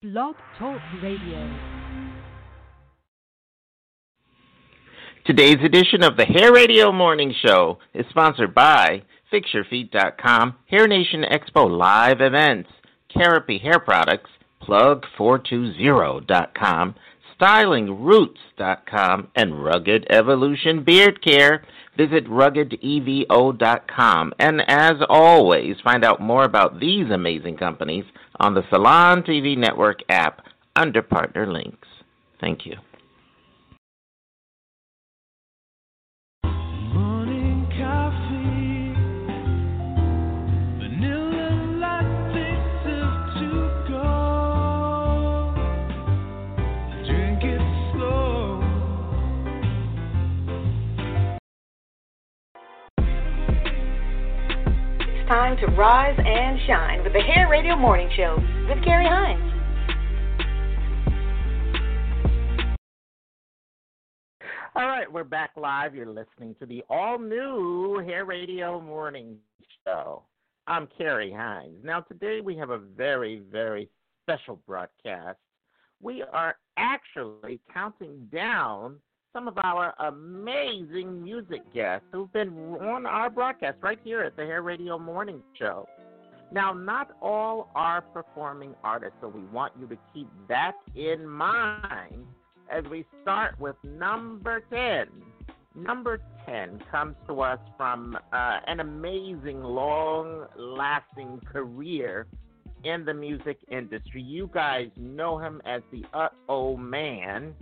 Blog Talk Radio. Today's edition of the Hair Radio Morning Show is sponsored by FixYourFeet.com, Hair Nation Expo Live Events, Carapy Hair Products, Plug420.com, StylingRoots.com, and Rugged Evolution Beard Care. Visit RuggedEVO.com. And as always, find out more about these amazing companies on the Salon TV Network app under partner links. Thank you. Time to rise and shine with the Hair Radio Morning Show with Carrie Hines. All right, we're back live. You're listening to the all new Hair Radio Morning Show. I'm Carrie Hines. Now, today we have a very, very special broadcast. We are actually counting down some of our amazing music guests who've been on our broadcast right here at the Hair Radio Morning Show. Now, not all are performing artists, so we want you to keep that in mind as we start with number 10. Number 10 comes to us from uh, an amazing, long lasting career in the music industry. You guys know him as the Uh Oh Man.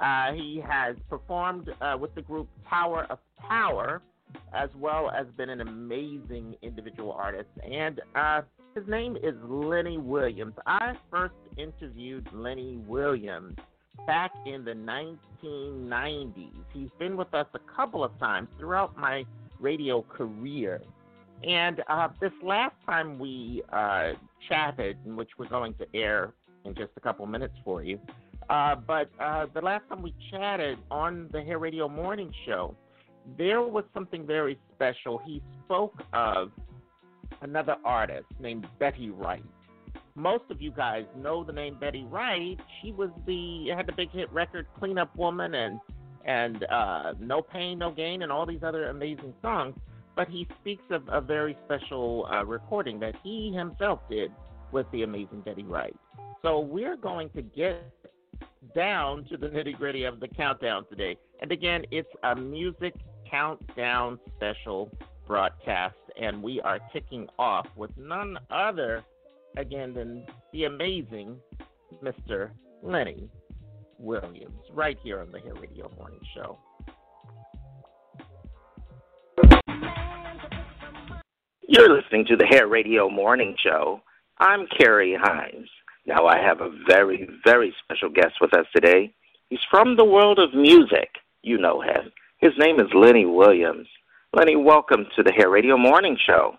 Uh, he has performed uh, with the group Tower of Power, as well as been an amazing individual artist. And uh, his name is Lenny Williams. I first interviewed Lenny Williams back in the 1990s. He's been with us a couple of times throughout my radio career. And uh, this last time we uh, chatted, which we're going to air in just a couple minutes for you, uh, but uh, the last time we chatted on the Hair Radio Morning Show, there was something very special. He spoke of another artist named Betty Wright most of you guys know the name Betty Wright. She was the had the big hit record Cleanup Woman and and uh, No Pain No Gain and all these other amazing songs. But he speaks of a very special uh, recording that he himself did with the amazing Betty Wright. So we're going to get down to the nitty gritty of the countdown today. And again, it's a music countdown special broadcast, and we are kicking off with none other again than the amazing Mr. Lenny Williams, right here on the Hair Radio Morning Show. You're listening to the Hair Radio Morning Show. I'm Carrie Hines. Now, I have a very, very special guest with us today. He's from the world of music. You know him. His name is Lenny Williams. Lenny, welcome to the Hair Radio Morning Show.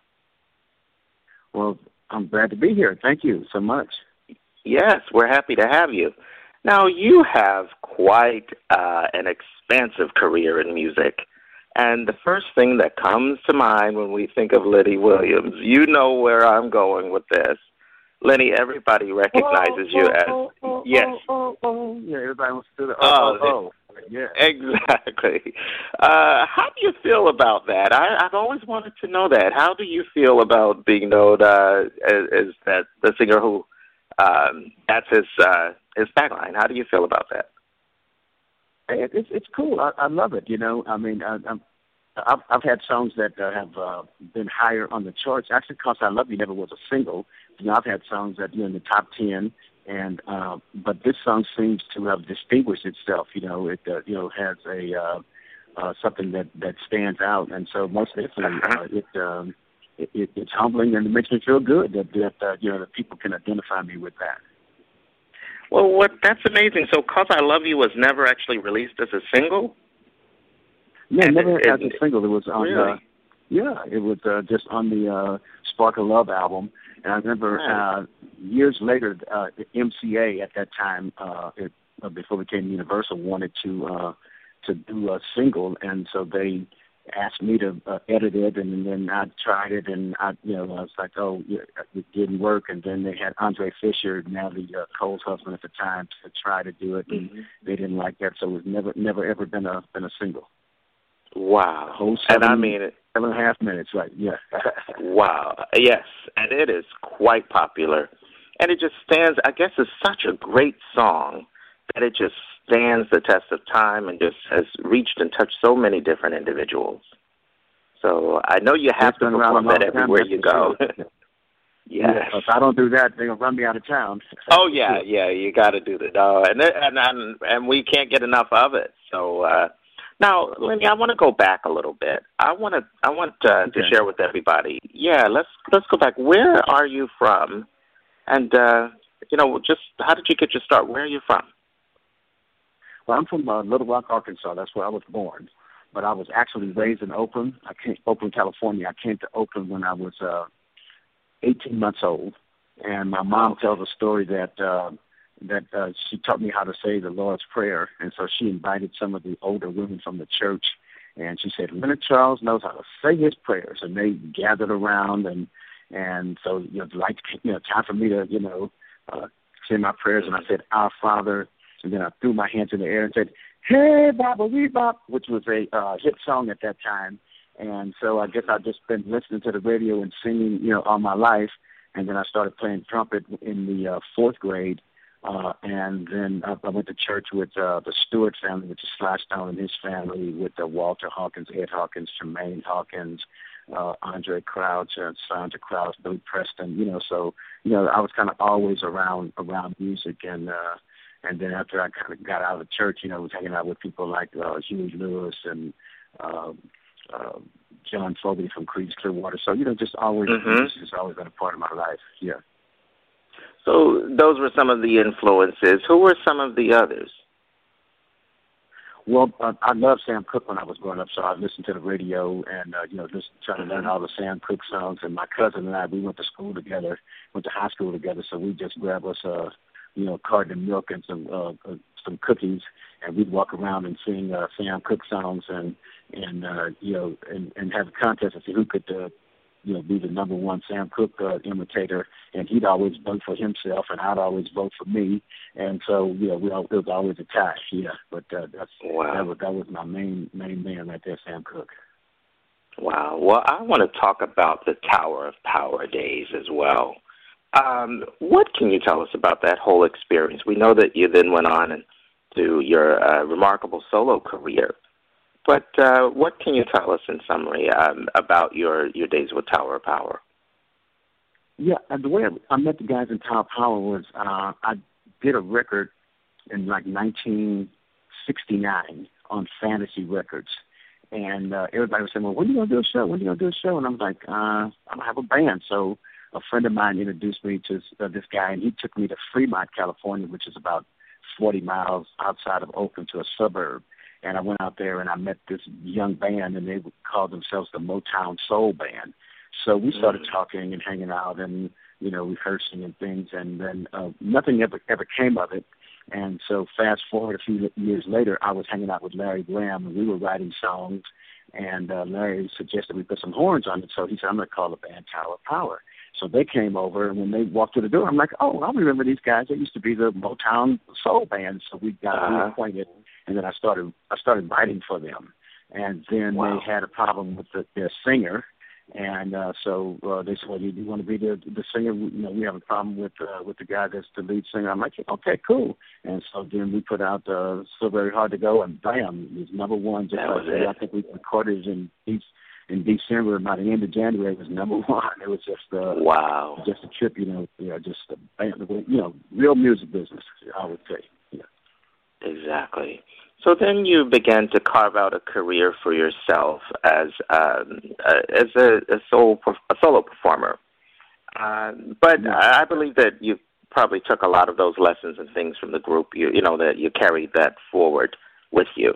Well, I'm glad to be here. Thank you so much. Yes, we're happy to have you. Now, you have quite uh, an expansive career in music. And the first thing that comes to mind when we think of Lenny Williams, you know where I'm going with this. Lenny, everybody recognizes you as oh, oh, yes, Oh, oh, oh. Yeah, everybody wants to do the Oh, oh, oh, oh. Yeah. exactly. Uh, how do you feel about that? I, I've always wanted to know that. How do you feel about being known uh, as, as that the singer who um, that's his uh, his tagline? How do you feel about that? It, it's it's cool. I, I love it. You know, I mean, I, I'm, I've I've had songs that uh, have uh, been higher on the charts. Actually, "Cause I Love You" never was a single. You know, I've had songs that you know in the top ten, and uh, but this song seems to have distinguished itself. You know, it uh, you know has a uh, uh, something that that stands out, and so most definitely uh, it. Um, it, it, it's humbling and it makes me feel good that that uh, you know that people can identify me with that. Well, what that's amazing. So, "Cause I Love You" was never actually released as a single. Yeah, And never it- as a single. It was on Really? the yeah, it was uh, just on the uh, Spark of Love album. And I remember uh, years later, uh, the MCA at that time, uh, it, uh, before it became Universal, wanted to uh, to do a single, and so they asked me to uh, edit it, and then I tried it, and I, you know, I was like, oh, it didn't work. And then they had Andre Fischer, Natalie uh, Cole's husband at the time, to try to do it, and Mm-hmm. they didn't like that, so it was never, never ever been a been a single. Wow. Whole and I seven- mean it. Seven and a half minutes, right? Yeah. Wow. Yes, and it is quite popular. And it just stands, I guess it's such a great song that it just stands the test of time and just has reached and touched so many different individuals. So I know you have It's to perform that everywhere you go. yes. If I don't do that, they're gonna run me out of town. Oh yeah, yeah, you got to do the no, and and and and we can't get enough of it. So uh now, Lenny, I want to go back a little bit. I want to I want uh, to share with everybody. Yeah, let's let's go back. Where are you from? And uh you know, just how did you get your start? Where are you from? Well, I'm from uh, Little Rock, Arkansas. That's where I was born. But I was actually raised in Oakland. I came Oakland, California. I came to Oakland when I was uh 18 months old, and my mom tells a story that uh that uh, she taught me how to say the Lord's Prayer, and so she invited some of the older women from the church, and she said Leonard Charles knows how to say his prayers, and they gathered around, and and so you know, like you know, time for me to you know uh, say my prayers, and I said Our Father, and then I threw my hands in the air and said Hey Baba Wee Bop, which was a uh, hit song at that time, and so I guess I've just been listening to the radio and singing you know all my life, and then I started playing trumpet in the uh, fourth grade uh, and then I, I went to church with uh, the Stewart family, which is Stone and his family, with uh, Walter Hawkins, Ed Hawkins, Tramaine Hawkins, uh, Andre Crouch, uh, Sandra Crouch, Billy Preston. You know, so you know I was kind of always around around music, and uh, and then after I kind of got out of church, you know, I was hanging out with people like uh, Huey Lewis and. Uh, uh, John Fogerty from Creedence Clearwater. So, you know, just always, Mhm. music has always been a part of my life. Yeah. So those were some of the influences. Who were some of the others? Well, uh, I loved Sam Cooke when I was growing up, so I listened to the radio and uh, you know just trying to learn all the Sam Cooke songs. And my cousin and I, we went to school together, went to high school together, so we just grab us a you know carton of milk and some uh, uh, some cookies, and we'd walk around and sing uh, Sam Cooke songs and and uh, you know and and have a contest to see who could uh, you know be the number one Sam Cooke uh, imitator. And he'd always vote for himself, and I'd always vote for me. And so you know we all, it was always a tie. Yeah, but uh, that's Wow. that was that was my main main man right there, Sam Cooke. Wow. Well, I want to talk about the Tower of Power days as well. Um, what can you tell us about that whole experience? We know that you then went on and to your uh, remarkable solo career, but uh, what can you tell us in summary um, about your your days with Tower Power? Yeah, the way I, I met the guys in Tower Power was uh, I did a record in like 1969 on Fantasy Records, and uh, everybody was saying, "Well, when are you gonna do a show? When are you gonna do a show?" And I'm like, uh, "I'm gonna have a band." So a friend of mine introduced me to uh, this guy, and he took me to Fremont, California, which is about 40 miles outside of Oakland to a suburb. And I went out there and I met this young band, and they called themselves the Motown Soul Band. So we started talking and hanging out and you know rehearsing and things, and then uh, nothing ever ever came of it. And so fast forward a few years later, I was hanging out with Larry Graham, and we were writing songs. And uh, Larry suggested we put some horns on it, so he said, "I'm going to call the band Tower of Power." So they came over, and when they walked through the door, I'm like, "Oh, I remember these guys. They used to be the Motown Soul Band." So we got Uh-huh. reacquainted, and then I started I started writing for them. And then Wow. they had a problem with the, their singer, and uh, so uh, they said, "Well, you, you want to be the the singer? You know, we have a problem with uh, with the guy that's the lead singer." I'm like, "Okay, cool." And so then we put out uh, "So Very Hard to Go," and bam, it was number one. Just That like it. I think we recorded it in in December. By the end of January, it was number one. It was just uh, Wow. just a trip, you know, you know, just a band, you know, real music business. I would say. Exactly. So then you began to carve out a career for yourself as um, uh, as a, a solo a solo performer. Uh, but Yeah. I believe that you probably took a lot of those lessons and things from the group. You you know that you carried that forward with you.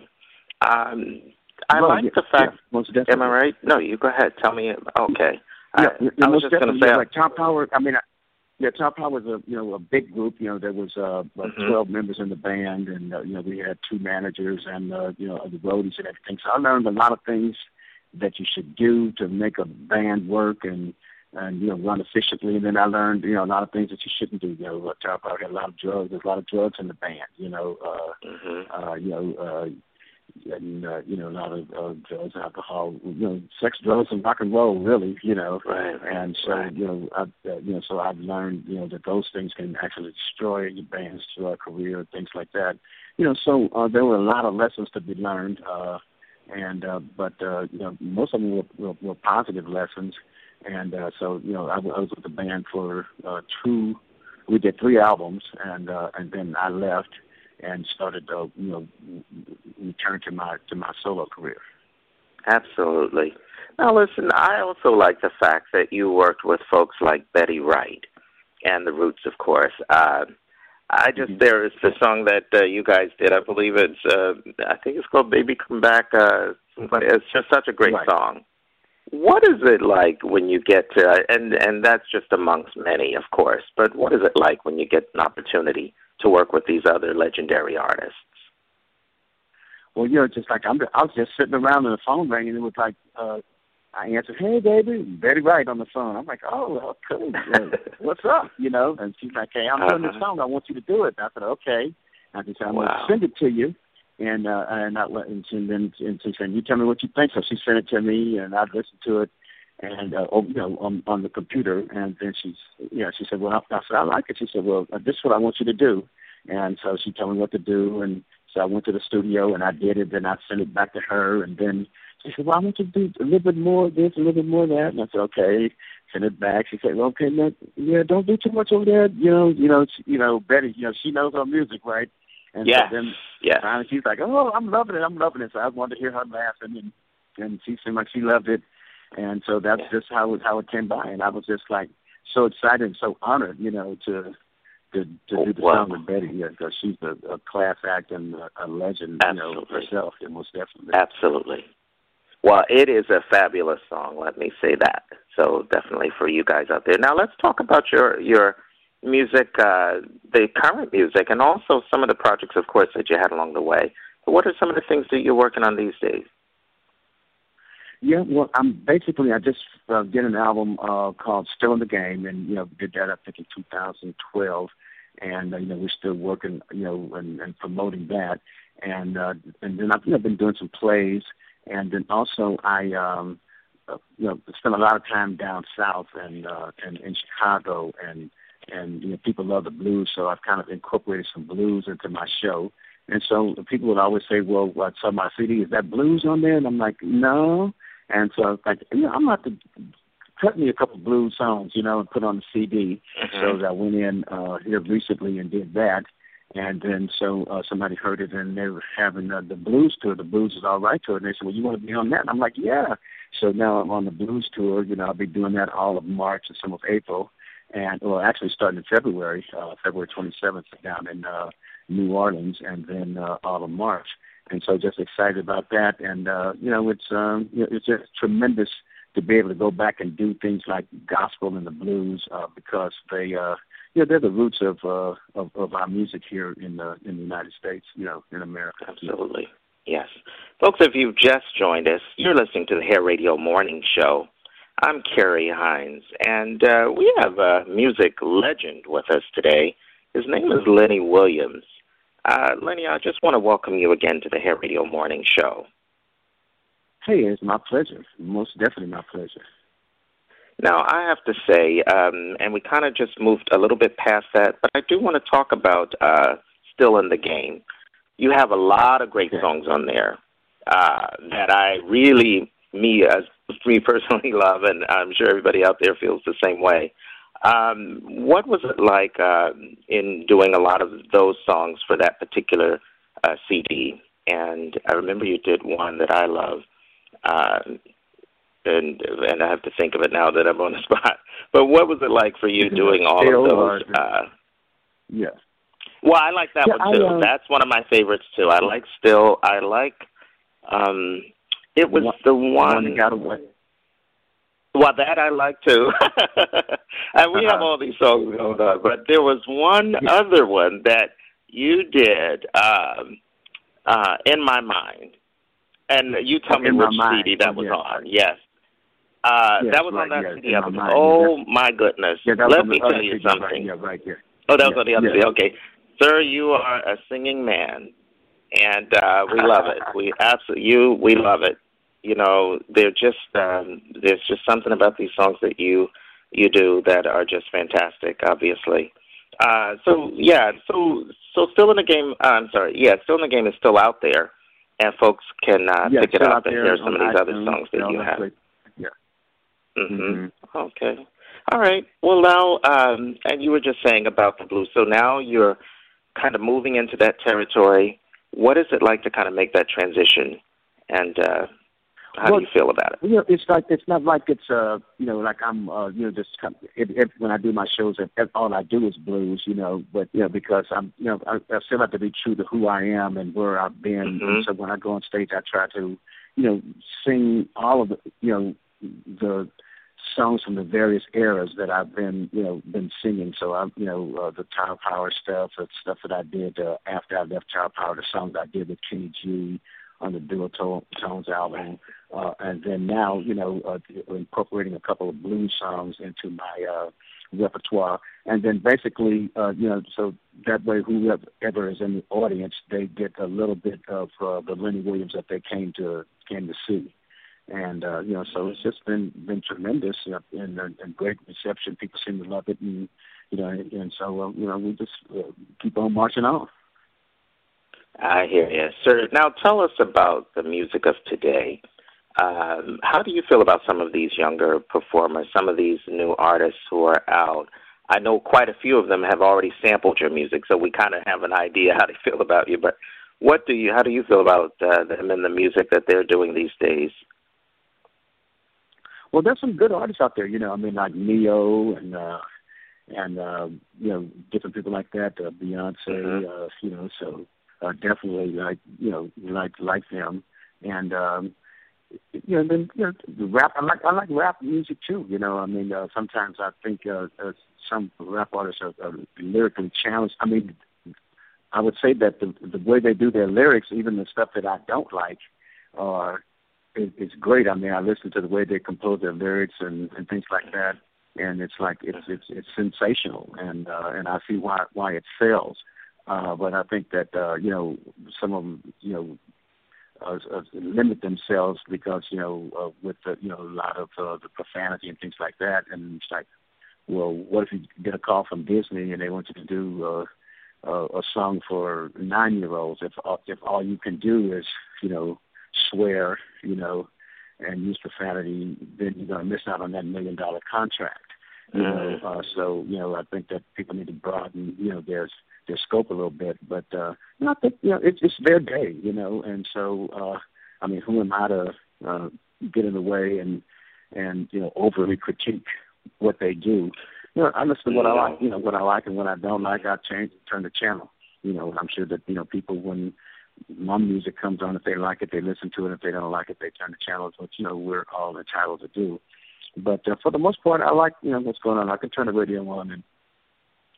Um, I Well, like yeah, the fact. yeah, most definitely. Am I right? No, you go ahead. Tell me. Okay. Yeah, I, I was just going to say. like Top Power. I mean, I, yeah, Top Power was a you know a big group. You know, there was uh like Mhm. twelve members in the band, and uh, you know we had two managers and uh, you know the roadies and everything. So I learned a lot of things that you should do to make a band work and and you know run efficiently. And then I learned you know a lot of things that you shouldn't do. You know, talk had a lot of drugs. There's a lot of drugs in the band. You know, uh, Mm-hmm. uh, you know. Uh, and uh, you know a lot of uh, drugs, alcohol, you know, sex, drugs, and rock and roll, really, you know. Right. And so Right. you know, I, uh, you know, so I've learned, you know, that those things can actually destroy your band's uh, career, things like that. You know, so uh, there were a lot of lessons to be learned, uh, and uh, but uh, you know, most of them were, were, were positive lessons. And uh, so you know, I, I was with the band for uh, two. We did three albums, and uh, and then I left and started, to you know, return to my to my solo career. Absolutely. Now, listen, I also like the fact that you worked with folks like Betty Wright and the Roots, of course. Uh, I just Mhm. there is the song that uh, you guys did. I believe it's uh, I think it's called "Baby Come Back." Uh, it's just such a great Right. song. What is it like when you get to and and that's just amongst many, of course. But what is it like when you get an opportunity to work with these other legendary artists? Well, you know, just like I'm, I was just sitting around and the phone rang, and it was like, uh, I answered, "Hey, baby, Betty Wright on the phone." I'm like, "Oh, cool. What's up?" You know, and she's like, "Hey, I'm doing this Uh-huh. song. I want you to do it." And I said, "Okay." And she said, "I'm Wow. going to send it to you." And uh, and I and she, then and she said, "You tell me what you think." So she sent it to me, and I listened to it, and uh, oh, you know, on on the computer. And then she's, yeah, she said, "Well," I said, "I like it." She said, "Well, uh, this is what I want you to do." And so she told me what to do, and so I went to the studio and I did it. Then I sent it back to her, and then she said, "Well, I want you to do a little bit more of this, a little bit more of that." And I said, "Okay." Send it back. She said, "Well, okay, no, yeah, don't do too much over there. You know, you know, she, you know, Betty, you know, she knows her music, right?" And Yes. so then Yes. finally she's like, "Oh, I'm loving it. I'm loving it." So I wanted to hear her laughing, and and she seemed like she loved it, and so that's Yeah. just how it how it came by, and I was just like so excited and so honored, you know, to to to do the Wow. song with Betty, yeah, because she's a, a class act and a, a legend, you know, herself, and most definitely. Absolutely. Well, it is a fabulous song. Let me say that. So definitely for you guys out there. Now let's talk about your your music, uh, the current music, and also some of the projects, of course, that you had along the way. What are some of the things that you're working on these days? Yeah, well, I'm basically I just uh, did an album uh, called "Still in the Game," and you know did that I think in 2012, and uh, you know we're still working, you know, and, and promoting that, and uh, and then I've you know, been doing some plays, and then also I um, uh, you know spent a lot of time down south and uh, and in Chicago, and and you know people love the blues, so I've kind of incorporated some blues into my show. And so people would always say, "Well, what's on my CD? Is that blues on there?" And I'm like, "No." And so I was like, you know, I'm about to cut me a couple blues songs, you know, and put on the CD. Mm-hmm. So I went in uh, here recently and did that. And then so uh, somebody heard it and they were having uh, the blues tour. The blues is all right tour. And they said, well, you want to be on that? And I'm like, yeah. So now I'm on the blues tour. You know, I'll be doing that all of March and some of April. And well, actually starting in February, uh, February 27th down in uh, New Orleans, and then uh, all of March and so just excited about that. And uh, you know, it's um, you know, it's just tremendous to be able to go back and do things like gospel and the blues uh, because they, uh, you know, they're the roots of, uh, of of our music here in the in the United States, you know, in America. Absolutely. Yes. Folks, if you've just joined us, you're listening to the Hair Radio Morning Show. I'm Carrie Hines, and uh, we have a music legend with us today. His name is Lenny Williams. Uh, Lenny, I just want to welcome you again to the Hair Radio Morning Show. Hey, it's my pleasure. Most definitely my pleasure. Now, I have to say, um, and we kind of just moved a little bit past that, but I do want to talk about uh, Still in the Game. You have a lot of great Yeah. songs on there uh, that I really, me as me personally love, and I'm sure everybody out there feels the same way. Um, what was it like uh, in doing a lot of those songs for that particular uh, CD? And I remember you did one that I love. Uh, and and I have to think of it now that I'm on the spot. But what was it like for you doing all of those? Uh, Yeah. well, I like that Yeah, one too. I, uh, That's one of my favorites too. I like Still. I like. Um, it was One- the One one. that got away. Well, that I like too. and we have Uh-huh. all these songs going on, but there was one other one that you did um, uh, in my mind. And you tell me In which mind. CD that was yes. on. Yes. Uh, Yes, that was on that yes, CD. my mind, oh my goodness! Yeah, Let me tell you right, something. Yeah, right here. Oh, that was on the other. CD. Okay, sir, you are a singing man, and uh, we love it. We absolutely you. We love it. You know, they're just um, there's just something about these songs that you you do that are just fantastic. Obviously. Uh, so yeah, so so still in the game. Uh, I'm sorry. Yeah, still in the game is still out there, and folks can uh, yeah, pick it up and hear some of on these other songs that you have. place. Yeah. Mhm. Okay. All right. Well, now, um, and you were just saying about the blues. So now you're kind of moving into that territory. What is it like to kind of make that transition, and uh, how Well, do you feel about it? You know, it's like it's not like it's uh you know like I'm uh you know just kind of, if, if when I do my shows if, all I do is blues you know but you know because I'm you know I, I still have to be true to who I am and where I've been Mhm. and so when I go on stage I try to you know sing all of the you know the songs from the various eras that I've been you know been singing so I'm you know uh, the Child Power stuff the stuff that I did uh, after I left Child Power the songs I did with Kenny G on the Tone- Tones album uh, and then now, you know, uh, incorporating a couple of blues songs into my uh, repertoire, and then basically, uh, you know, so that way, whoever is in the audience, they get a little bit of uh, the Lenny Williams that they came to came to see, and uh, you know, so it's just been been tremendous and, uh, and great reception. People seem to love it, and you know, and, and so uh, you know, we just uh, keep on marching on. I hear you, sir. Now, tell us about the music of today. Um, how do you feel about some of these younger performers, some of these new artists who are out? I know quite a few of them have already sampled your music, so we kind of have an idea how they feel about you. But what do you, how do you feel about uh, them and the music that they're doing these days? Well, there's some good artists out there, you know. I mean, like Ne-Yo and uh, and uh, you know different people like that, uh, Beyonce, Mhm. uh, you know. So uh, definitely like you know like like them, and um, you know then you know rap. I like I like rap music too. You know, I mean uh, sometimes I think uh, uh, some rap artists are, are lyrically challenged. I mean, I would say that the the way they do their lyrics, even the stuff that I don't like, are it, it's great. I mean, I listen to the way they compose their lyrics and, and things like that, and it's like it's it's it's sensational, and uh, and I see why why it sells. But I think that uh, you know some of them you know uh, uh, limit themselves because you know uh, with the you know a lot of uh, the profanity and things like that, and it's like, well, what if you get a call from Disney and they want you to do uh, uh, a song for nine year olds? If all- if all you can do is you know swear, you know, and use profanity, then you're going to miss out on that million dollar contract. You know, uh, so you know, I think that people need to broaden, you know, their their scope a little bit. But uh, you know, I think you know, it's it's their day, you know, and so uh, I mean, who am I to uh, get in the way and and you know overly critique what they do? You know, I listen to what I like, you know, what I like and what I don't like. I change, turn the channel. You know, I'm sure that you know people when my music comes on, if they like it, they listen to it. If they don't like it, they turn the channels, which you know we're all entitled to do. But uh, for the most part, I like you know what's going on. I can turn the radio on and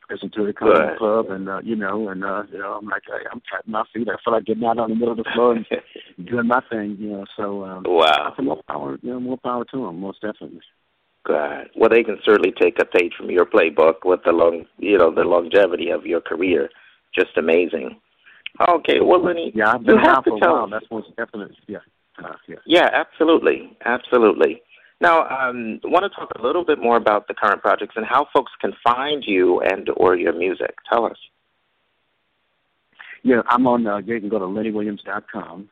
listen to it come in the club, and uh, you know, and uh, you know, I'm like, hey, I'm tapping my feet. I feel like getting out on the middle of the floor and doing my thing, you know. So um, wow. I more power, you know, more power to them, most definitely. Good. Well, they can certainly take a page from your playbook with the long, you know, the longevity of your career. Just amazing. Okay. Well, Lenny, Yeah, I've you been have around to for a tell while. That's most definitely. Yeah, uh, yeah. Yeah, absolutely, absolutely. Now, um, want to talk a little bit more about the current projects and how folks can find you and or your music. Tell us. Yeah, I'm on. Uh, you can go to lennywilliams.com,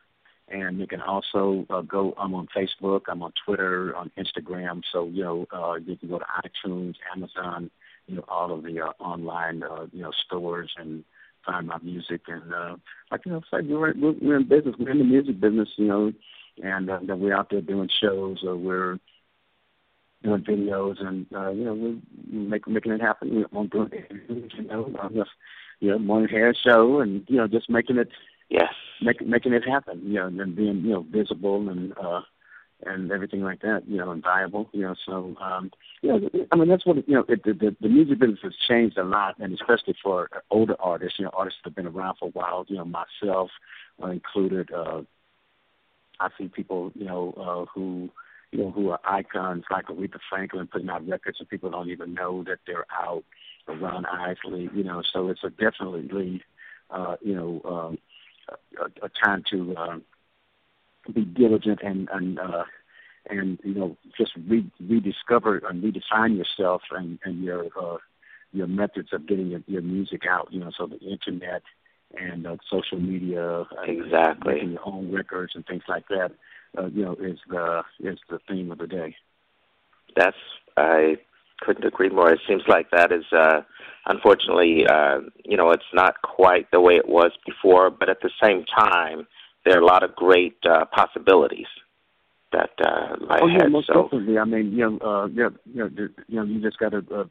and you can also uh, go. I'm on Facebook. I'm on Twitter, on Instagram. So you know, uh, you can go to iTunes, Amazon, you know, all of the uh, online uh, you know stores and find my music. And uh, like you know, say we're, we're we're in business. We're in the music business, you know, and uh, we're out there doing shows we're doing videos and uh, you know we're make, making it happen. You know, doing interviews, you know, on the you know morning hair show and you know just making it Yes. make, making it happen. You know, and being you know visible and uh, and everything like that. You know, and viable. You know, so um, you know, I mean that's what you know. It, the, the the music business has changed a lot, and especially for older artists. You know, artists that have been around for a while. You know, myself uh, included. Uh, I see people, you know, uh, who you know who are icons like Aretha Franklin putting out records and people don't even know that they're out. Ron Isley, you know, so it's a definitely, uh, you know, um, a, a time to uh, be diligent and and uh, and you know just re- rediscover and redefine yourself and and your uh, your methods of getting your, your music out. You know, so the internet and uh, social media, exactly, making your own records and things like that. Uh, you know, is the is the theme of the day. That's I couldn't agree more. It seems like that is uh, unfortunately, uh, you know, it's not quite the way it was before, but at the same time, there are a lot of great uh, possibilities that uh, lie oh, yeah, most so, definitely. I mean, you know, uh, yeah, you know, you know, you just got to, uh,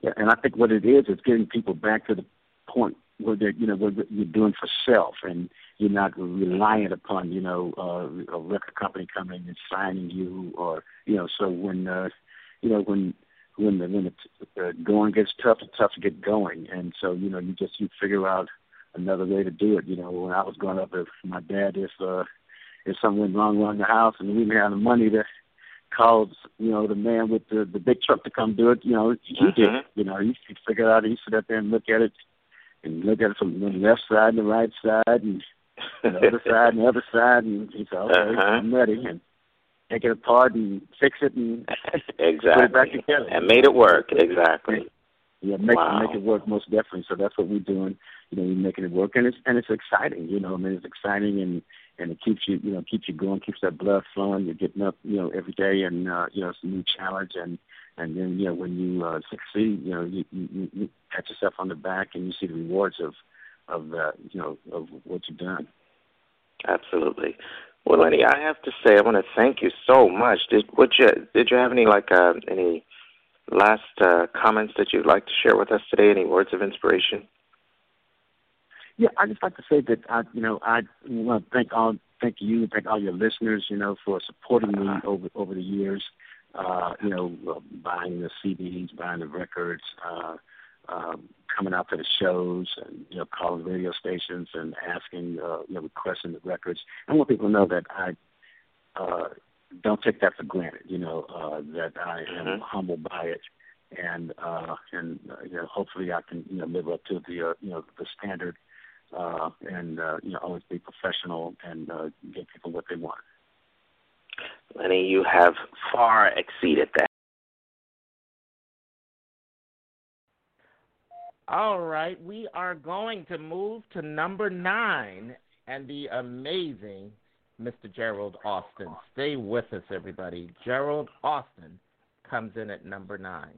yeah, and I think what it is is getting people back to the point where they're, you know, what you're doing for self, and you're not reliant upon, you know, uh, a record company coming and signing you, or you know, so when, uh, you know, when when the when the uh, going gets tough, it's tough to get going, and so you know, you just you figure out another way to do it. You know, when I was growing up, if my dad, if uh, if something went wrong around the house and we didn't have the money to call, you know, the man with the the big truck to come do it, you know, he mm-hmm. did. You know, he he figured out. He sit up there and look at it, and look at it from the left side and the right side, and the other side and the other side, and said, "Okay, Uh-huh. I'm ready." And take it apart and fix it and exactly, put it back together. and made it work. Exactly. Yeah, make Wow. make it work most definitely. So that's what we're doing. You know, we're making it work, and it's and it's exciting. You know, I mean, it's exciting, and and it keeps you you know keeps you going, keeps that blood flowing. You're getting up, you know, every day, and uh, you know, it's a new challenge, and and then you know when you uh, succeed, you know, you, you you pat yourself on the back, and you see the rewards of of uh, you know of what you've done. Absolutely. Well, Lenny, I have to say, I want to thank you so much. Did would you did you have any like uh, any last uh, comments that you'd like to share with us today? Any words of inspiration? Yeah, I just like to say that I, you know, I want to thank all, thank you, thank all your listeners, you know, for supporting me over over the years. Uh, you know, buying the CDs, buying the records, uh, um, coming out to the shows, and you know, calling radio stations and asking, uh, you know, requesting the records. I want people to know that I uh, don't take that for granted. You know, uh, that I am Mhm. humbled by it, and uh, and uh, you know, hopefully I can you know live up to the uh, you know the standard uh, and uh, you know always be professional and uh, give people what they want. Lenny, you have far exceeded that. All right, we are going to move to number nine and the amazing Mr. Gerald Austin. Stay with us, everybody. Gerald Austin comes in at number nine.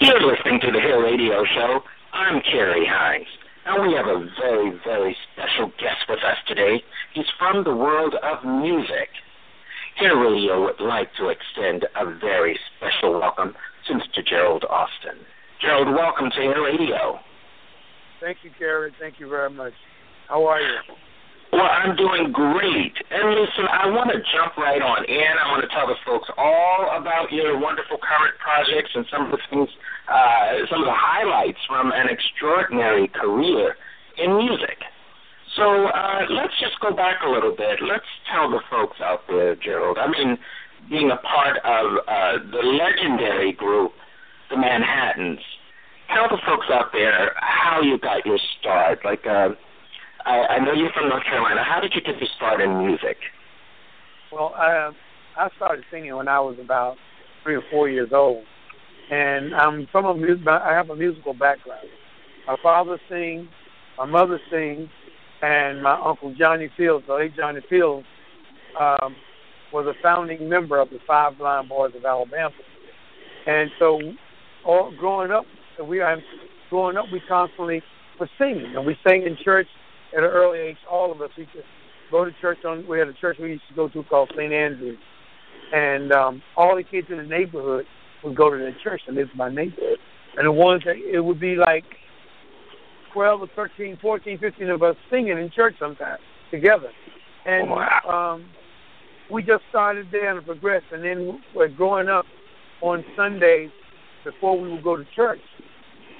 You're listening to the Hair Radio Show. I'm Carrie Hines. And we have a very, very special guest with us today. He's from the world of music. Here, Radio would like to extend a very special welcome since to Mr. Gerald Austin. Gerald, welcome to Hair Radio. Thank you, Gary. Thank you very much. How are you? Well, I'm doing great. And listen, I want to jump right on in. I want to tell the folks all about your wonderful current projects and some of the things, uh, some of the highlights from an extraordinary career in music. So uh, let's just go back a little bit. Let's tell the folks out there, Gerald. I mean, being a part of uh, the legendary group, the Manhattans. Tell the folks out there how you got your start. Like, uh, I, I know you're from North Carolina. How did you get your start in music? Well, I I started singing when I was about three or four years old, and I'm from a music. I have a musical background. My father sings, my mother sings, and my uncle Johnny Fields, the late Johnny Fields, um, was a founding member of the Five Blind Boys of Alabama. And so, all growing up, we I'm growing up, we constantly were singing, and we sang in church at an early age. All of us, we just go to church on. We had a church we used to go to called St. Andrews, and um, all the kids in the neighborhood would go to the church, and is my neighborhood. And the ones that it would be like 12 or 13, 14, 15 of us singing in church sometimes together. And Wow. um, we just started there and progressed. And then we're growing up on Sundays before we would go to church.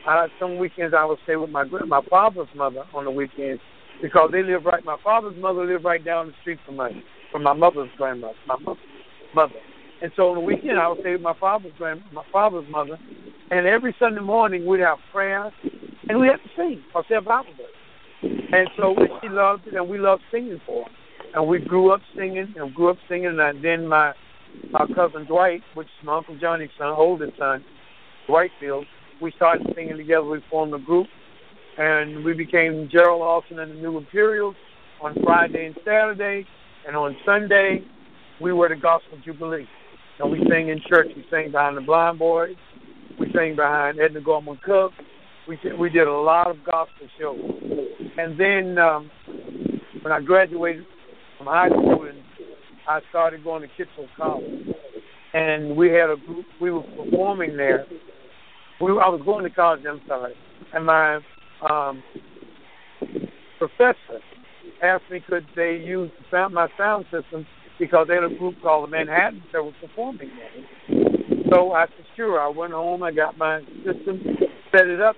Uh, some weekends I would stay with my grand- my father's mother on the weekends, because they live right. My father's mother lived right down the street from my from my mother's grandmother, my mother, mother. And so on the weekend, I would stay with my father's grand, my father's mother, and every Sunday morning we'd have prayer, and we had to sing or say a Bible verse. And so she loved it, and we loved singing for her. And we grew up singing, and grew up singing. And then my my cousin Dwight, which is my uncle Johnny's son, oldest son, Dwightfield, we started singing together. We formed a group, and we became Gerald Austin and the New Imperials on Friday and Saturday, and on Sunday we were the Gospel Jubilee. And we sang in church. We sang behind the Blind Boys. We sang behind Edna Gallmon Cooke. We we did a lot of gospel shows. And then um, when I graduated from high school, and I started going to Kittrell College, and we had a group. We were performing there. We I was going to college. I'm sorry, and my um, professor asked me could they use my sound system because they had a group called the Manhattan that was performing there. So I said, sure. I went home, I got my system, set it up,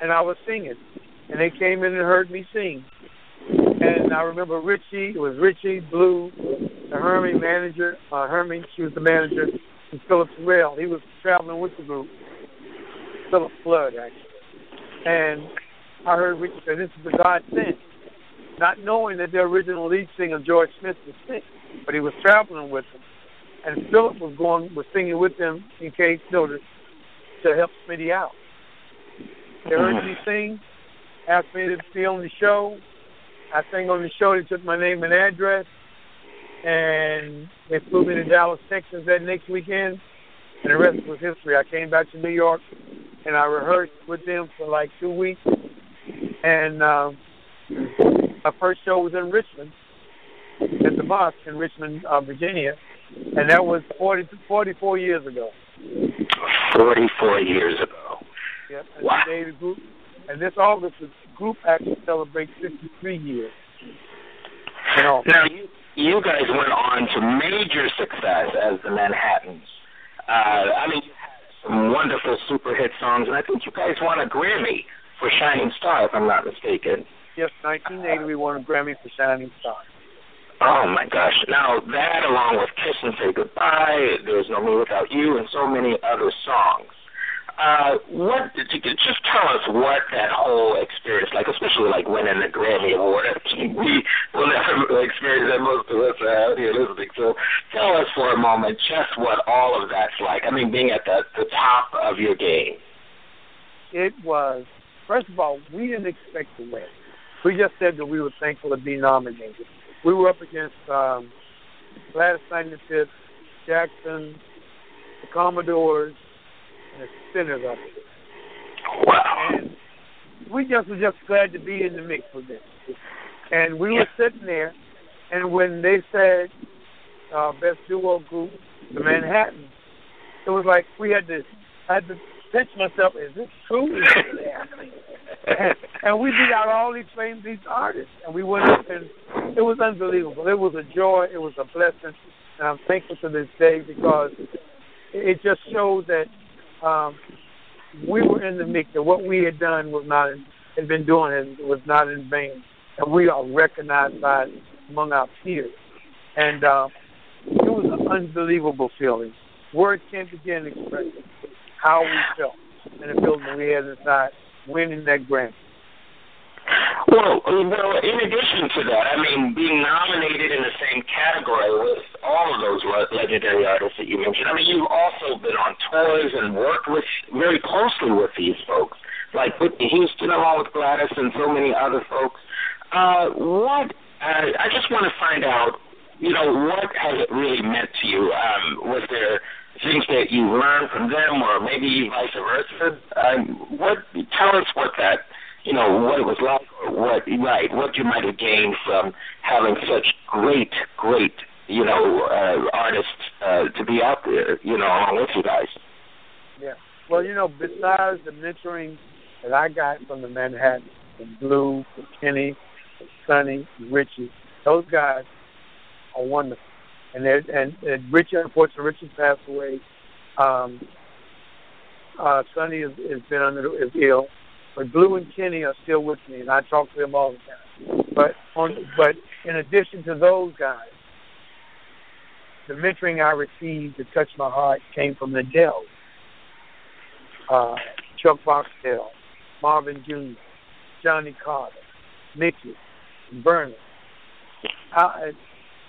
and I was singing. And they came in and heard me sing. And I remember Richie, it was Richie, Blue, the Hermie manager, uh, Hermie, she was the manager, and Philip Terrell. He was traveling with the group, Philip Flood, actually. And I heard Richie say, this is the God sent, not knowing that the original lead singer, George Smith, was sick but he was traveling with them. And Philip was going was singing with them in case know, to, to help Smitty out. They heard me mm-hmm. sing, asked me to be on the show. I sang on the show. They took my name and address, and they flew me to Dallas, Texas that next weekend. And the rest was history. I came back to New York, and I rehearsed with them for like two weeks. And um, my first show was in Richmond, at the Mosque in Richmond, uh, Virginia, and that was 40, 44 years ago. 44 years ago. Yep. And wow. Today the group, and this August the group actually celebrates 53 years. You know, now you you guys went on to major success as the Manhattans. Uh, I mean, you had some wonderful super hit songs, and I think you guys won a Grammy for Shining Star, if I'm not mistaken. Yes, 1980 we won a Grammy for Shining Star. Oh my gosh! Now that, along with "Kiss and Say Goodbye," "There's No Me Without You," and so many other songs. Uh, what did you just tell us what that whole experience like, especially like winning the Grammy Award? we will never experience that most of us are out here listening. So tell us for a moment just what all of that's like. I mean, being at the the top of your game. It was first of all, we didn't expect to win. We just said that we were thankful to be nominated we were up against um, Gladys Knight and Pitt, Jackson, the Commodores, and the Spinners up there. Wow. And we just were just glad to be in the mix with them. And we were sitting there, and when they said uh, best duo group, the Manhattan, it was like we had to, had to pinch myself. Is this true? Is this happening? and, and we beat out all these famous these artists, and we went up and it was unbelievable. It was a joy. It was a blessing, and I'm thankful to this day because it just shows that um, we were in the mix. That what we had done was not had been doing and was not in vain, and we are recognized by among our peers. And uh, it was an unbelievable feeling. Words can't begin to express how we felt and the feeling we had inside winning that Grammy. Well, well, in addition to that, I mean, being nominated in the same category with all of those legendary artists that you mentioned. I mean, you've also been on tours and worked with very closely with these folks, like Whitney Houston, along with Gladys and so many other folks. Uh, what? Uh, I just want to find out, you know, what has it really meant to you? Um, was there things that you learned from them, or maybe vice versa? Um, what? Tell us what that you know, what it was like or what right, what you might have gained from having such great, great, you know, uh, artists uh, to be out there, you know, along with you guys. Yeah. Well, you know, besides the mentoring that I got from the Manhattan, from Blue, from Kenny, Sonny, Richie, those guys are wonderful. And they're, and, and Richie, unfortunately, Richie passed away. Um, uh, Sonny has, has been under is ill. But Blue and Kenny are still with me, and I talk to them all the time. But on, but in addition to those guys, the mentoring I received to touch my heart came from the Dells. Uh, Chuck Barksdale, Marvin Jr., Johnny Carter, Mickey, Vernon. I,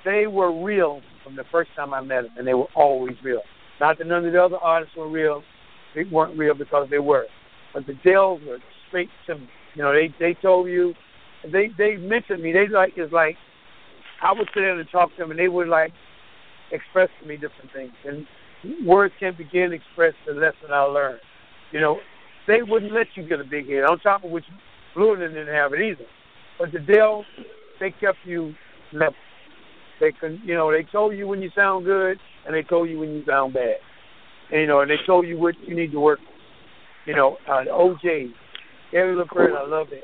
they were real from the first time I met them, and they were always real. Not that none of the other artists were real; they weren't real because they were. But the Dells were straight to me. You know, they they told you, they they mentioned me. They like is like, I would sit there and talk to them, and they would like express to me different things, and words can't begin to express the lesson I learned. You know, they wouldn't let you get a big head. On top of which, Blue didn't have it either. But the Dells, they kept you level. They can, you know, they told you when you sound good, and they told you when you sound bad. And, you know, and they told you what you need to work. You know, uh, OJ, Eddie Levert, I love him.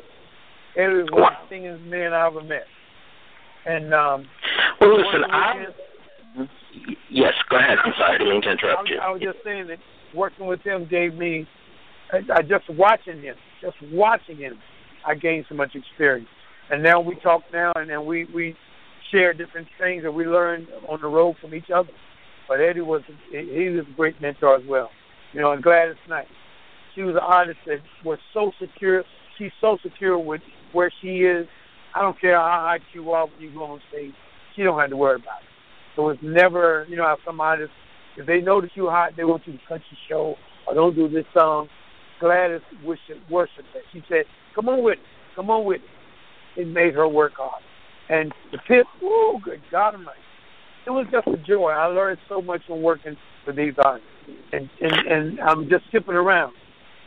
Eddie was one of the singest men I ever met. And um, well, listen, I. Yes, go ahead. I'm sorry, I didn't mean to interrupt I, you. I was just saying that working with him gave me, I, I just watching him, just watching him, I gained so much experience. And now we talk now, and then we we share different things that we learn on the road from each other. But Eddie was he was a great mentor as well. You know, and Gladys Knight, she was an artist that was so secure. She's so secure with where she is. I don't care how hot you are when you go on stage. She don't have to worry about it. So it's never, you know, how some artists, if they notice you're hot, they want you to cut your show or don't do this song. Gladys worship, worshiped that. She said, "Come on with it, come on with it." It made her work hard. And the pit, oh, good God Almighty, it was just a joy. I learned so much from working with these artists, and and, and I'm just skipping around.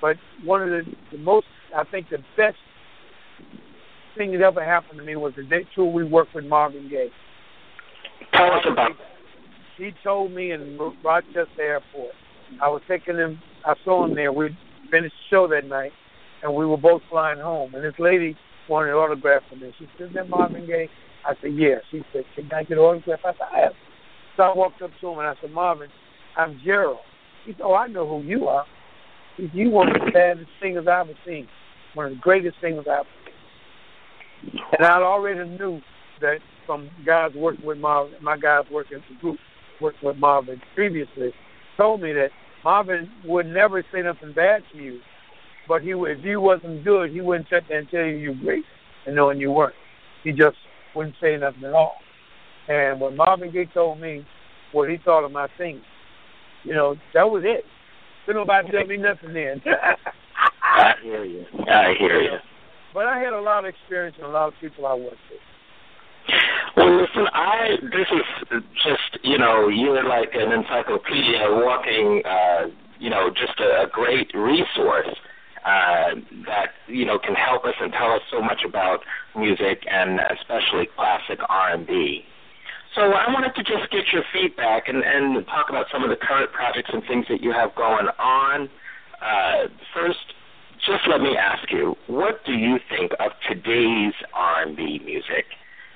But one of the, the most, I think, the best thing that ever happened to me was the day tour we worked with Marvin Gaye. Tell us about. He told me in Rochester Airport. I was taking him. I saw him there. We finished the show that night, and we were both flying home. And this lady wanted an autograph from me. She said, "Is that Marvin Gaye?" I said, "Yeah." She said, "Can I get an autograph?" I said, "I have." So I walked up to him and I said, "Marvin, I'm Gerald." He said, "Oh, I know who you are. He said, you one of the baddest singers I've ever seen. One of the greatest singers I've ever seen." And I already knew that from guys working with Marvin, my guys working the group working with Marvin previously, told me that Marvin would never say nothing bad to you, but he if you wasn't good, he wouldn't sit there and tell you you're great and knowing you weren't. He just wouldn't say nothing at all. And when Marvin Gaye told me what he thought of my singing, you know, that was it. Didn't nobody tell me nothing then. I hear you. I hear you. But I had a lot of experience and a lot of people I worked with. Well, listen, I this is just you know you're like an encyclopedia, walking, uh, you know, just a, a great resource uh, that you know can help us and tell us so much about music and especially classic R&B. So I wanted to just get your feedback and, and talk about some of the current projects and things that you have going on. Uh, first, just let me ask you, what do you think of today's R&B music?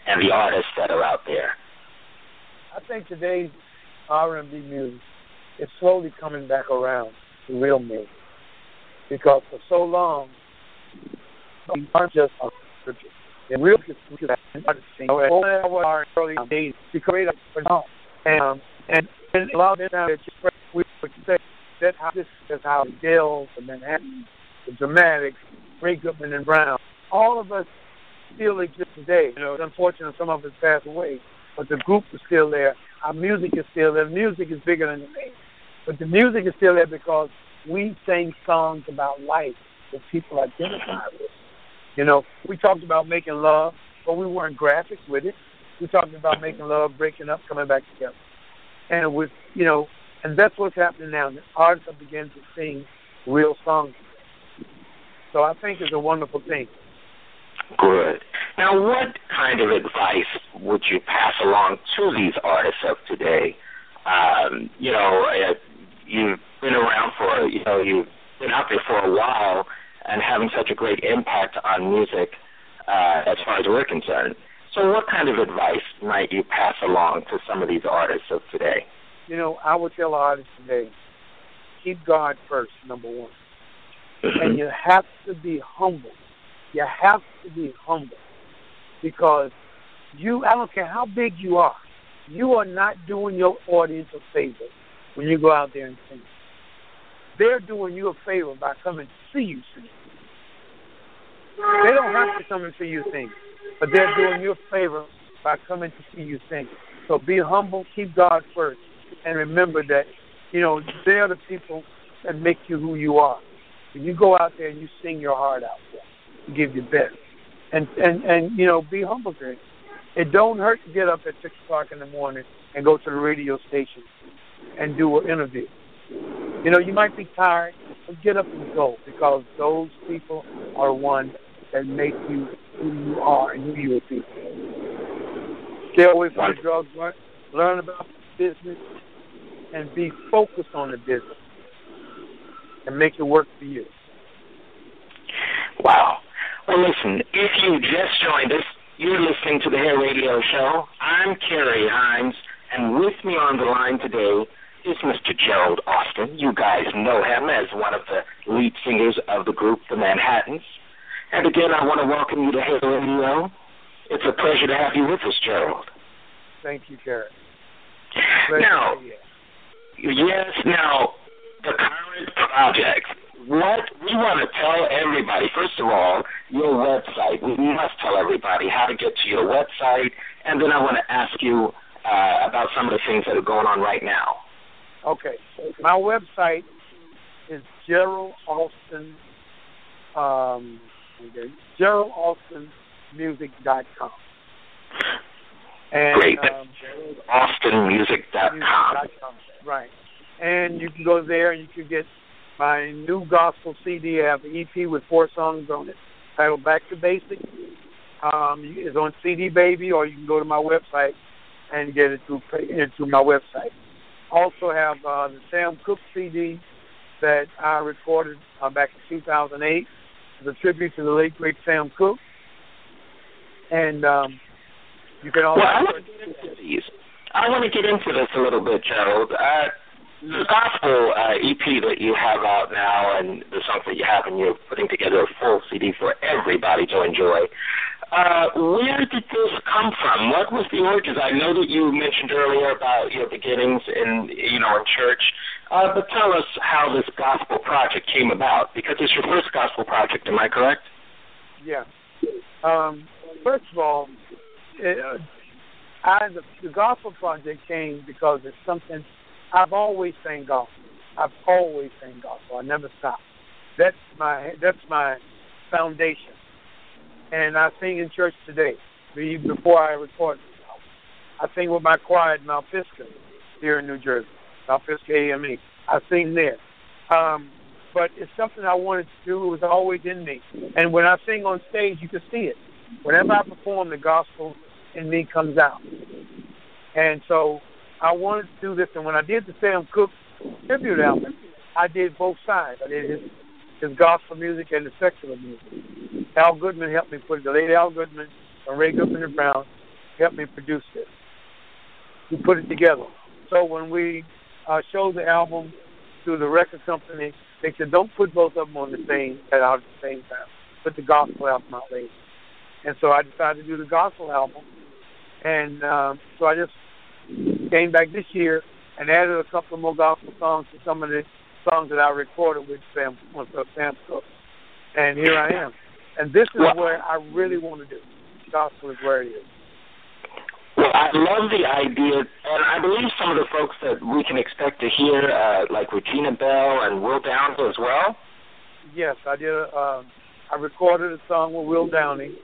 and the artists that are out there? I think today's R&B music is slowly coming back around to real music because for so long we aren't just a scripture. And real music our early days to create a. And um, and and a lot of that we would say that's how this is how Dells, the Manhattan, the Dramatics, Ray Goodman and Brown, all of us still exist today. You know, it's unfortunate some of us passed away, but the group is still there. Our music is still there. Music is bigger than the name. But the music is still there because we sang songs about life that people identify with. You know, we talked about making love, but we weren't graphic with it. We talked about making love, breaking up, coming back together. And it was, you know, and that's what's happening now. The artists are beginning to sing real songs. So I think it's a wonderful thing. Good. Now, what kind of advice would you pass along to these artists of today? Um, you know, uh, you've been around for, you know, you've been out there for a while and having such a great impact on music uh, as far as we're concerned. So, what kind of advice might you pass along to some of these artists of today? You know, I would tell artists today keep God first, number one. and you have to be humble you have to be humble. because you I don't care how big you are, you are not doing your audience a favor when you go out there and sing. They're doing you a favor by coming to see you sing. They don't have to come and see you sing, but they're doing you a favor by coming to see you sing. So be humble, keep God first, and remember that, you know, they're the people that make you who you are. When you go out there and you sing your heart out, you give your best, and and and you know, be humble, Greg. It don't hurt to get up at six o'clock in the morning and go to the radio station and do an interview. You know, you might be tired, but get up and go because those people are ones that make you who you are and who you will be. Stay away from the drugs, learn, learn about business, and be focused on the business and make it work for you. Wow. Well, listen, if you just joined us, you're listening to the Hair Radio Show. I'm Carrie Hines, and with me on the line today is Mr. Gerald Austin. You guys know him as one of the lead singers of the group The Manhattans. And again, I want to welcome you to Hair Radio. It's a pleasure to have you with us, Gerald. Thank you, Carrie. Now, yes, now, the current project. What we want to tell everybody, first of all, your website. We must tell everybody how to get to your website, and then I want to ask you uh, about some of the things that are going on right now. Okay. My website is Gerald Austin, um, okay, GeraldAustinMusic.com. And, Great. Um, AustinMusic.com. Right. And you can go there and you can get my new gospel CD. I have an EP with four songs on it titled Back to Basics. Um, it's on CD Baby, or you can go to my website and get it through it through my website. Also have uh, the Sam Cooke CD that I recorded uh, back in 2008 as a tribute to the late great Sam Cooke. And um, you can also. Well, I want to get into these. I want to get into this a little bit, Gerald. Uh, the gospel uh, EP that you have out now, and the songs that you have, and you're putting together a full CD for everybody to enjoy. Uh, where did this come from? What was the origins? I know that you mentioned earlier about your beginnings in, you know, in church, uh, but tell us how this gospel project came about because it's your first gospel project. Am I correct? Yeah. Um, first of all, it, uh, I, the, the gospel project came because it's something I've always sang gospel. I've always sang gospel. I never stopped. That's my that's my foundation. And I sing in church today. Before I record, I sing with my choir at Mount Pisgah here in New Jersey, Mount Pisgah AME. I sing there. Um, but it's something I wanted to do. It was always in me. And when I sing on stage, you can see it. Whenever I perform, the gospel in me comes out. And so I wanted to do this. And when I did the Sam Cooke tribute album, I did both sides. I did his his gospel music and the secular music. Al Goodman helped me put it. The late Al Goodman and Ray Goodman and Brown helped me produce this. We put it together. So when we uh, showed the album to the record company, they said, "Don't put both of them on the same out at the same time. Put the gospel album out later." And so I decided to do the gospel album, and um, so I just came back this year and added a couple more gospel songs to some of the songs that I recorded with Sam with uh, Sam Cooke. And here I am. And this is Well- where I really want to do. Gospel is where it is. Well, I love the idea, and I believe some of the folks that we can expect to hear, uh, like Regina Belle and Will Downing as well. Yes, I did. A, um, I recorded a song with Will Downing,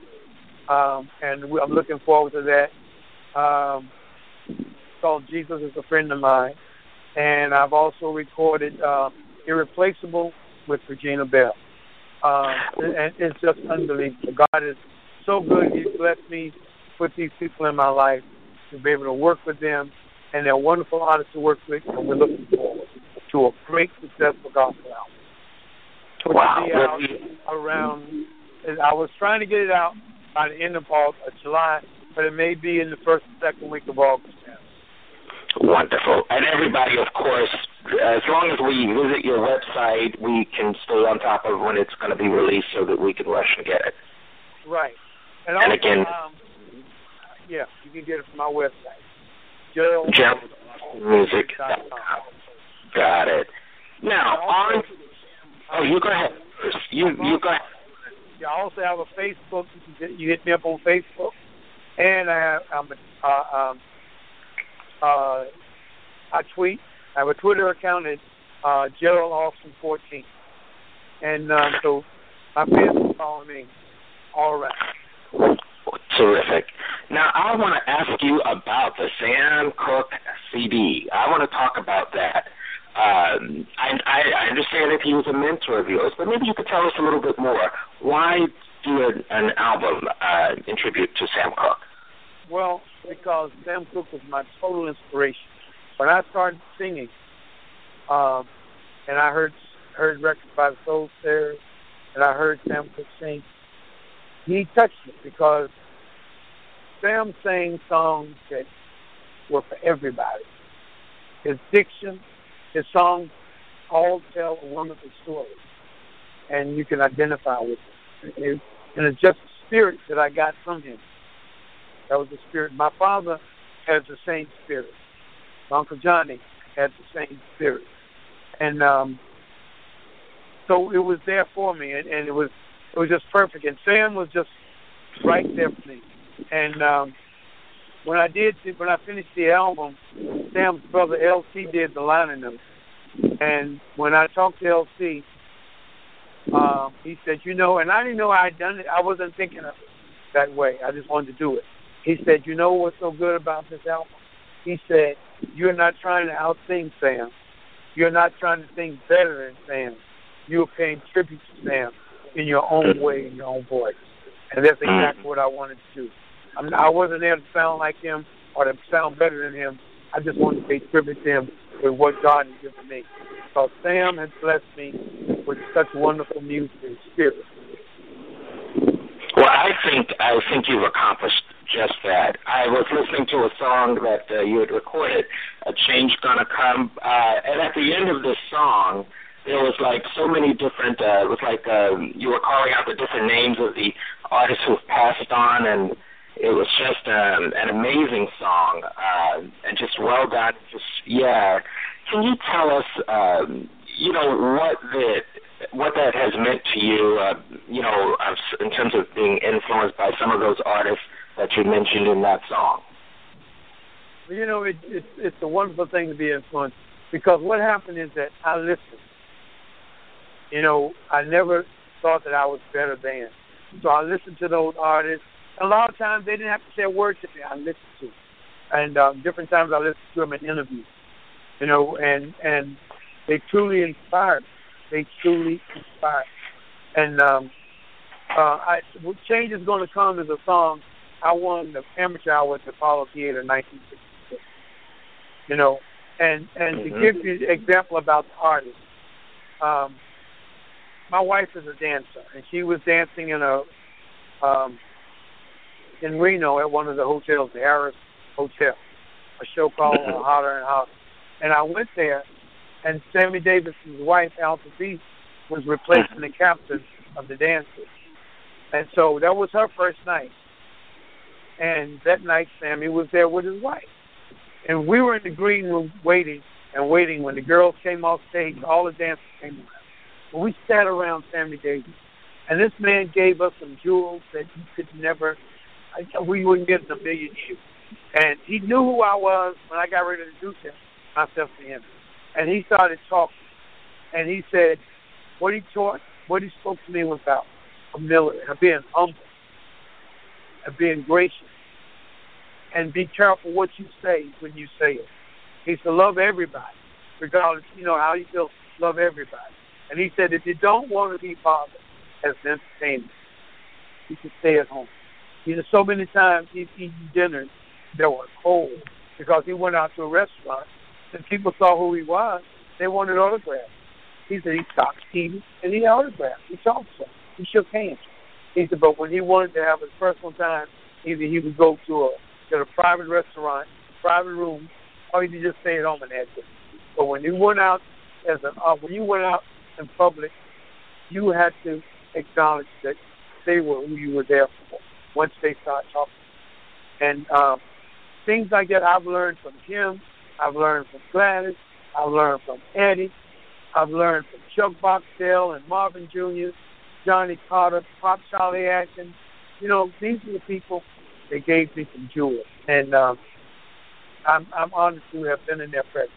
um, and we- I'm looking forward to that. Um, it's called "Jesus is a Friend of Mine," and I've also recorded uh, "Irreplaceable" with Regina Belle. Um, and it's just unbelievable. God is so good. He's blessed me to put these people in my life to be able to work with them, and they're wonderful artists to work with, and we're looking forward to a great, successful gospel album. Which Wow. out around. I was trying to get it out by the end of August, uh, July, but it may be in the first and second week of August. Wonderful. And everybody, of course, as long as we visit your website, we can stay on top of when it's going to be released so that we can rush and get it. Right. And, And also, again- um, yeah, you can get it from my website. Gerald Music. Got it. Now on. Oh, you go ahead. You you go ahead. I also have a Facebook. You can- You hit me up on Facebook, and I I'm a, uh, um, uh, I tweet. I have a Twitter account at uh, Gerald Austin 14, and um, so my fans are following me all around. Terrific. Now, I want to ask you about the Sam Cooke CD. I want to talk about that. Um, I, I, I understand that he was a mentor of yours, but maybe you could tell us a little bit more. Why do an, an album uh, in tribute to Sam Cooke? Well, because Sam Cooke was my total inspiration. When I started singing, um, and I heard heard records by the Soul Stirrers, and I heard Sam Cooke sing, he touched me because Sam sang songs that were for everybody. His diction, his songs all tell a wonderful story, and you can identify with it. it and it's just the spirit that I got from him. That was the spirit. My father has the same spirit. Uncle Johnny had the same spirit. And um so it was there for me and, and it was it was just perfect. And Sam was just right there for me. And um when I did when I finished the album, Sam's brother LC did the lining notes. And when I talked to LC, um, he said, you know, and I didn't know I'd done it. I wasn't thinking of it that way. I just wanted to do it. He said, you know what's so good about this album? He said, you're not trying to outsing Sam. You're not trying to sing better than Sam. You're paying tribute to Sam in your own mm-hmm. way, in your own voice. And that's mm-hmm. exactly what I wanted to do. I'm, I wasn't there to sound like him or to sound better than him. I just wanted to pay tribute to him with what God has given me. Because Sam has blessed me with such wonderful music and spirit. Well, I think I think you've accomplished just that. I was listening to a song that uh, you had recorded, "A Change Gonna Come," uh, and at the end of this song, there was like so many different. Uh, it was like um, you were calling out the different names of the artists who've passed on, and it was just um, an amazing song uh, and just well done. Just yeah. Can you tell us, um, you know, what the what that has meant to you, uh, you know, in terms of being influenced by some of those artists that you mentioned in that song? You know, it, it, it's a wonderful thing to be influenced because what happened is that I listened. You know, I never thought that I was better than. So I listened to those artists. A lot of times they didn't have to say a word to me. I listened to, them. and um, different times I listened to them in interviews. You know, and and they truly inspired. They truly inspired. And um, uh, I, change is going to come is a song. I won the amateur hour at the Apollo Theater in 1966. You know, and and Mhm. to give you an example about the artist, um, my wife is a dancer, and she was dancing in a um, in Reno at one of the hotels, the Harrah's Hotel, a show called uh, Hotter and Hotter. And I went there, and Sammy Davis's wife, Alpha B, was replacing the captain of the dancers. And so that was her first night. And that night, Sammy was there with his wife. And we were in the green room waiting and waiting when the girls came off stage, all the dancers came around. But we sat around Sammy Davis. And this man gave us some jewels that you could never, we wouldn't get in a million years. And he knew who I was when I got ready to introduce myself to him. And he started talking. And he said, what he taught, what he spoke to me was about humility, being humble, and being gracious. And be careful what you say when you say it. He said, love everybody, regardless, you know, how you feel, love everybody. And he said, if you don't want to be bothered as an entertainer, you can stay at home. You know, so many times he's eating dinners that were cold because he went out to a restaurant and people saw who he was. They wanted autographs. He said he stopped eating and he autographed. He talked to him. He shook hands. He said, but when he wanted to have his personal time, either he would go to a to a private restaurant, private room, or he could just stay at home and had dinner. But when you went out as an uh, when you went out in public, you had to acknowledge that they were who you were there for once they start talking. And um, things like that I've learned from Kim. I've learned from Gladys. I've learned from Eddie. I've learned from Chuck Barksdale and Marvin Jr., Johnny Carter, Pop Cholly Atkins. You know, these are the people that gave me some jewels. And um, I'm, I'm honored to have been in their presence.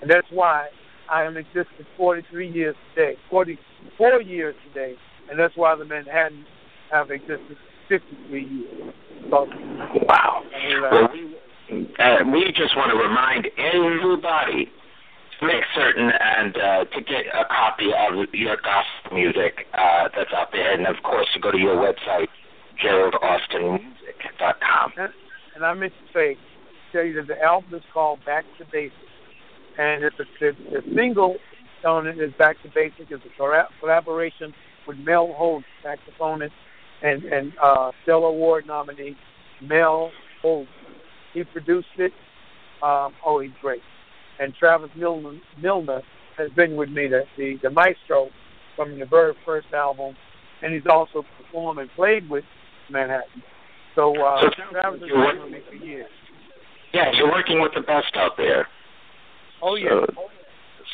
And that's why I am existing 43 years today, 44 years today, and that's why the Manhattan have existed 53 years. So, wow. Well, we, uh, we just want to remind everybody make certain and uh, to get a copy of your gospel music uh, that's out there, and of course to go to your website, GeraldAustinMusic.com. And, and I meant to say, tell you that the album is called Back to Basics, and it's a, the, the single on it is Back to Basics. It's a collaboration with Mel Holder, saxophonist and and uh, Stellar Award nominee Mel Holder. He produced it. Um, oh, he's great. And Travis Milner, Milner has been with me, the, the the maestro from the very first album, and he's also performed and played with Manhattan. So, uh, So Travis has been with me for years. Yeah, you're working with the best out there. Oh yeah. So,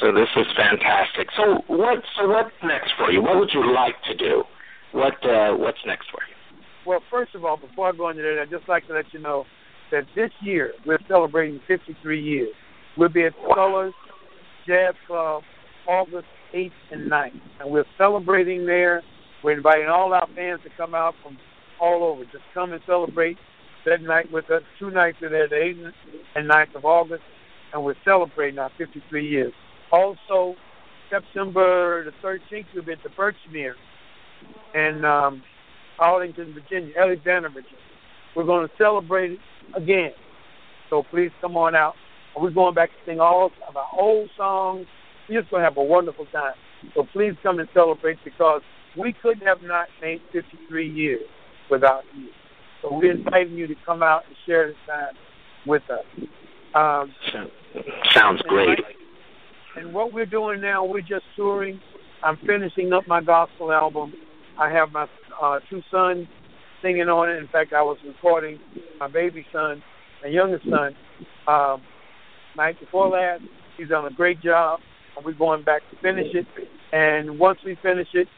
so this is fantastic. So what? So what's next for you? What would you like to do? What uh, What's next for you? Well, first of all, before I go into that, I'd just like to let you know that this year we're celebrating 53 years. We'll be at Colors Jazz Club August 8th and 9th, and we're celebrating there. We're inviting all our fans to come out from all over. Just come and celebrate that night with us. Two nights are there, the 8th and 9th of August, and we're celebrating our 53 years. Also, September the 13th, we'll be at the Birchmere in um, Arlington, Virginia, Alexandria, Virginia. We're going to celebrate it again. So please come on out. And we're going back to sing all of our old songs. We're just going to have a wonderful time. So please come and celebrate because we couldn't have not made 53 years without you. So we're inviting you to come out and share this time with us. Um, Sounds great. and what we're doing now, we're just touring. I'm finishing up my gospel album. I have my uh, two sons singing on it. In fact, I was recording my baby son, my youngest son, um, night before last. He's done a great job. And we're going back to finish it. And once we finish it,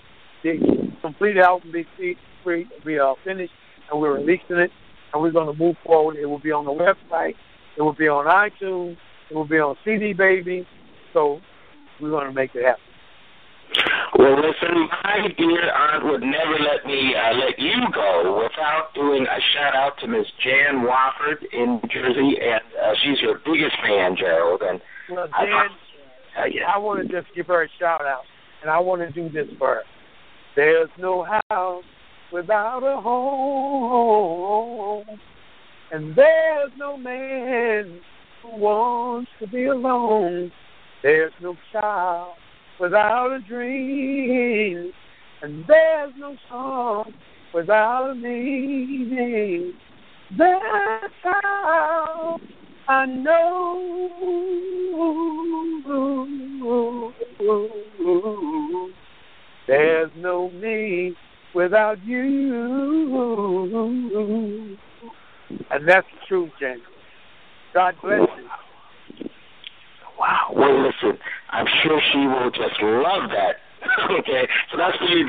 the complete album be free, we are finished, and we're releasing it. And we're going to move forward. It will be on the website. It will be on iTunes. It will be on CD Baby. So we're going to make it happen. Well, listen, my dear aunt would never let me uh, let you go without doing a shout out to Miss Jan Wofford in New Jersey, and uh, she's your biggest fan, Gerald. And Well, I- uh, yeah. I want to just give her a shout out, and I want to do this for her. There's no house without a home, and there's no man who wants to be alone. There's no child without a dream, and there's no song without a meaning. That's how I know there's no me without you. And that's the truth, James. God bless you. Wow. Well, listen, I'm sure she will just love that. okay, so that's for you,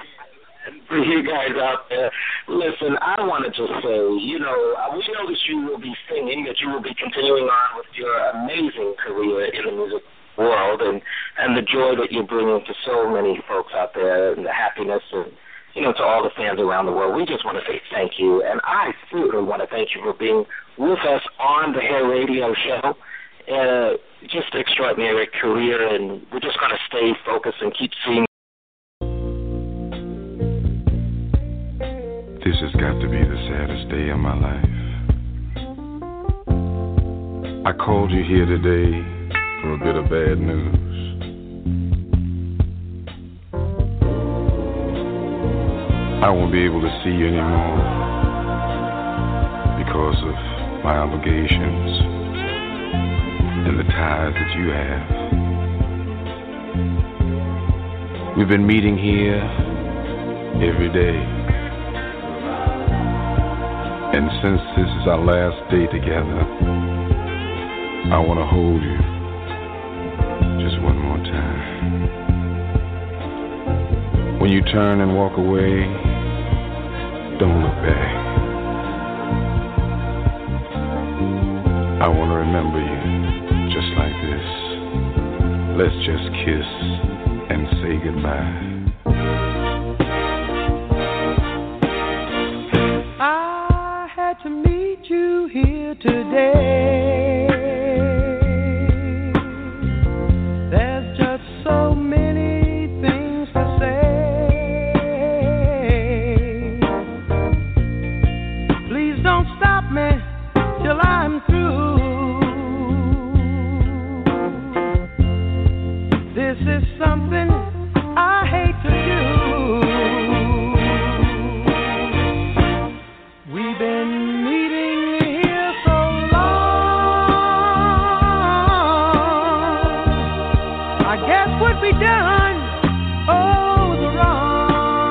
for you guys out there. Listen, I want to just say, you know, uh, we know that you will be singing, that you will be continuing on with your amazing career in the music world, and and the joy that you're bringing to so many folks out there, and the happiness and. You know, to all the fans around the world, we just want to say thank you, and I certainly want to thank you for being with us on the Hair Radio Show uh, just extraordinary career, and we're just going to stay focused and keep seeing. This has got to be the saddest day of my life. I called you here today for a bit of bad news. I won't be able to see you anymore because of my obligations and the ties that you have. We've been meeting here every day. And since this is our last day together, I want to hold you just one more time. When you turn and walk away, don't look back. I want to remember you. Let's just kiss and say goodbye.